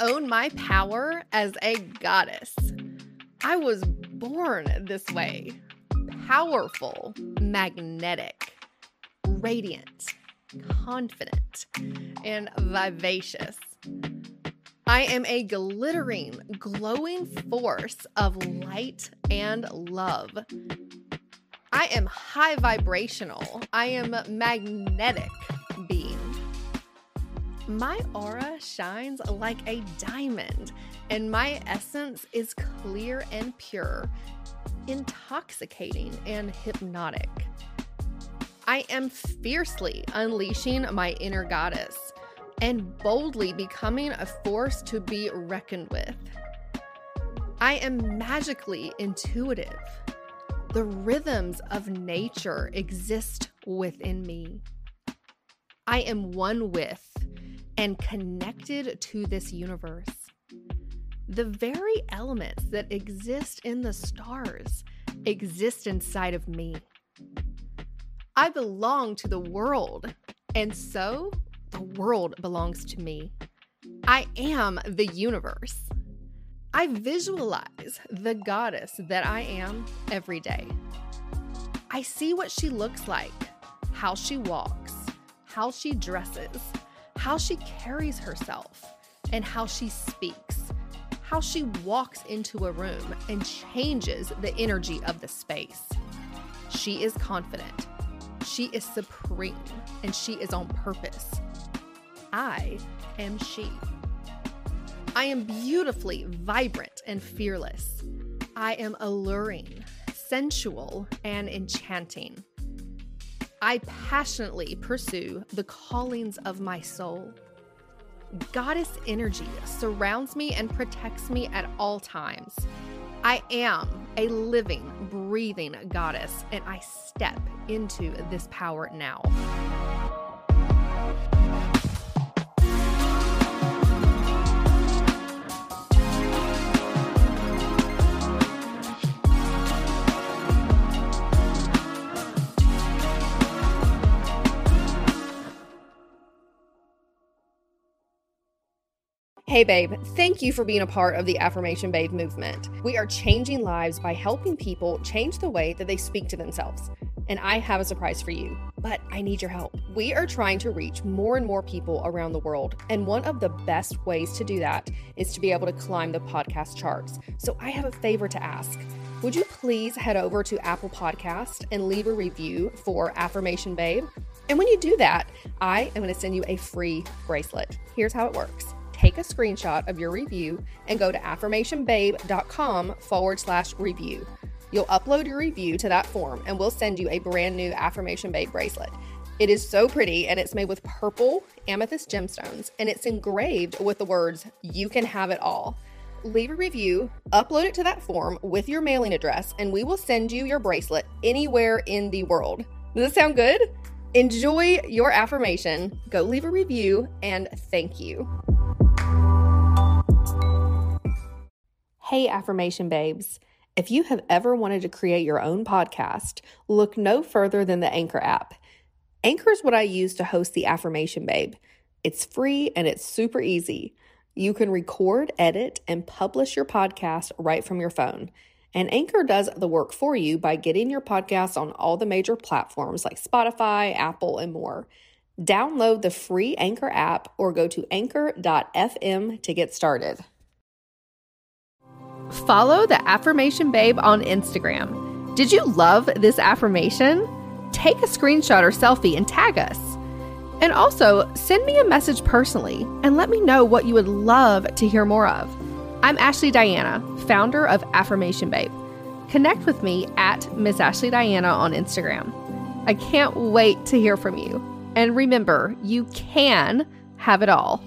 own my power as a goddess. I was born this way powerful, magnetic, radiant, confident, and vivacious. I am a glittering, glowing force of light and love. I am high vibrational. I am magnetic. My aura shines like a diamond, and my essence is clear and pure, intoxicating and hypnotic. I am fiercely unleashing my inner goddess and boldly becoming a force to be reckoned with. I am magically intuitive. The rhythms of nature exist within me. I am one with and connected to this universe. The very elements that exist in the stars exist inside of me. I belong to the world, and so the world belongs to me. I am the universe. I visualize the goddess that I am every day. I see what she looks like, how she walks, how she dresses, how she carries herself, and how she speaks, how she walks into a room and changes the energy of the space. She is confident, she is supreme, and she is on purpose. I am she. I am beautifully vibrant and fearless. I am alluring, sensual, and enchanting. I passionately pursue the callings of my soul. Goddess energy surrounds me and protects me at all times. I am a living, breathing goddess, and I step into this power now. Hey, babe, thank you for being a part of the Affirmation Babe movement. We are changing lives by helping people change the way that they speak to themselves. And I have a surprise for you, but I need your help. We are trying to reach more and more people around the world. And one of the best ways to do that is to be able to climb the podcast charts. So I have a favor to ask. Would you please head over to Apple Podcast and leave a review for Affirmation Babe? And when you do that, I am going to send you a free bracelet. Here's how it works take a screenshot of your review and go to affirmationbabe.com forward slash review. You'll upload your review to that form and we'll send you a brand new Affirmation Babe bracelet. It is so pretty and it's made with purple amethyst gemstones and it's engraved with the words, You can have it all. Leave a review, upload it to that form with your mailing address, and we will send you your bracelet anywhere in the world. Does this sound good? Enjoy your affirmation. Go leave a review and thank you. Hey, affirmation babes. If you have ever wanted to create your own podcast, look no further than the Anchor app. Anchor is what I use to host the Affirmation Babe. It's free and it's super easy. You can record, edit, and publish your podcast right from your phone. And Anchor does the work for you by getting your podcast on all the major platforms like Spotify, Apple, and more. Download the free Anchor app or go to anchor.fm to get started. Follow the Affirmation Babe on Instagram. Did you love this affirmation? Take a screenshot or selfie and tag us. And also, send me a message personally and let me know what you would love to hear more of. I'm Ashley Diana, founder of Affirmation Babe. Connect with me at Miss Ashley Diana on Instagram. I can't wait to hear from you. And remember, you can have it all.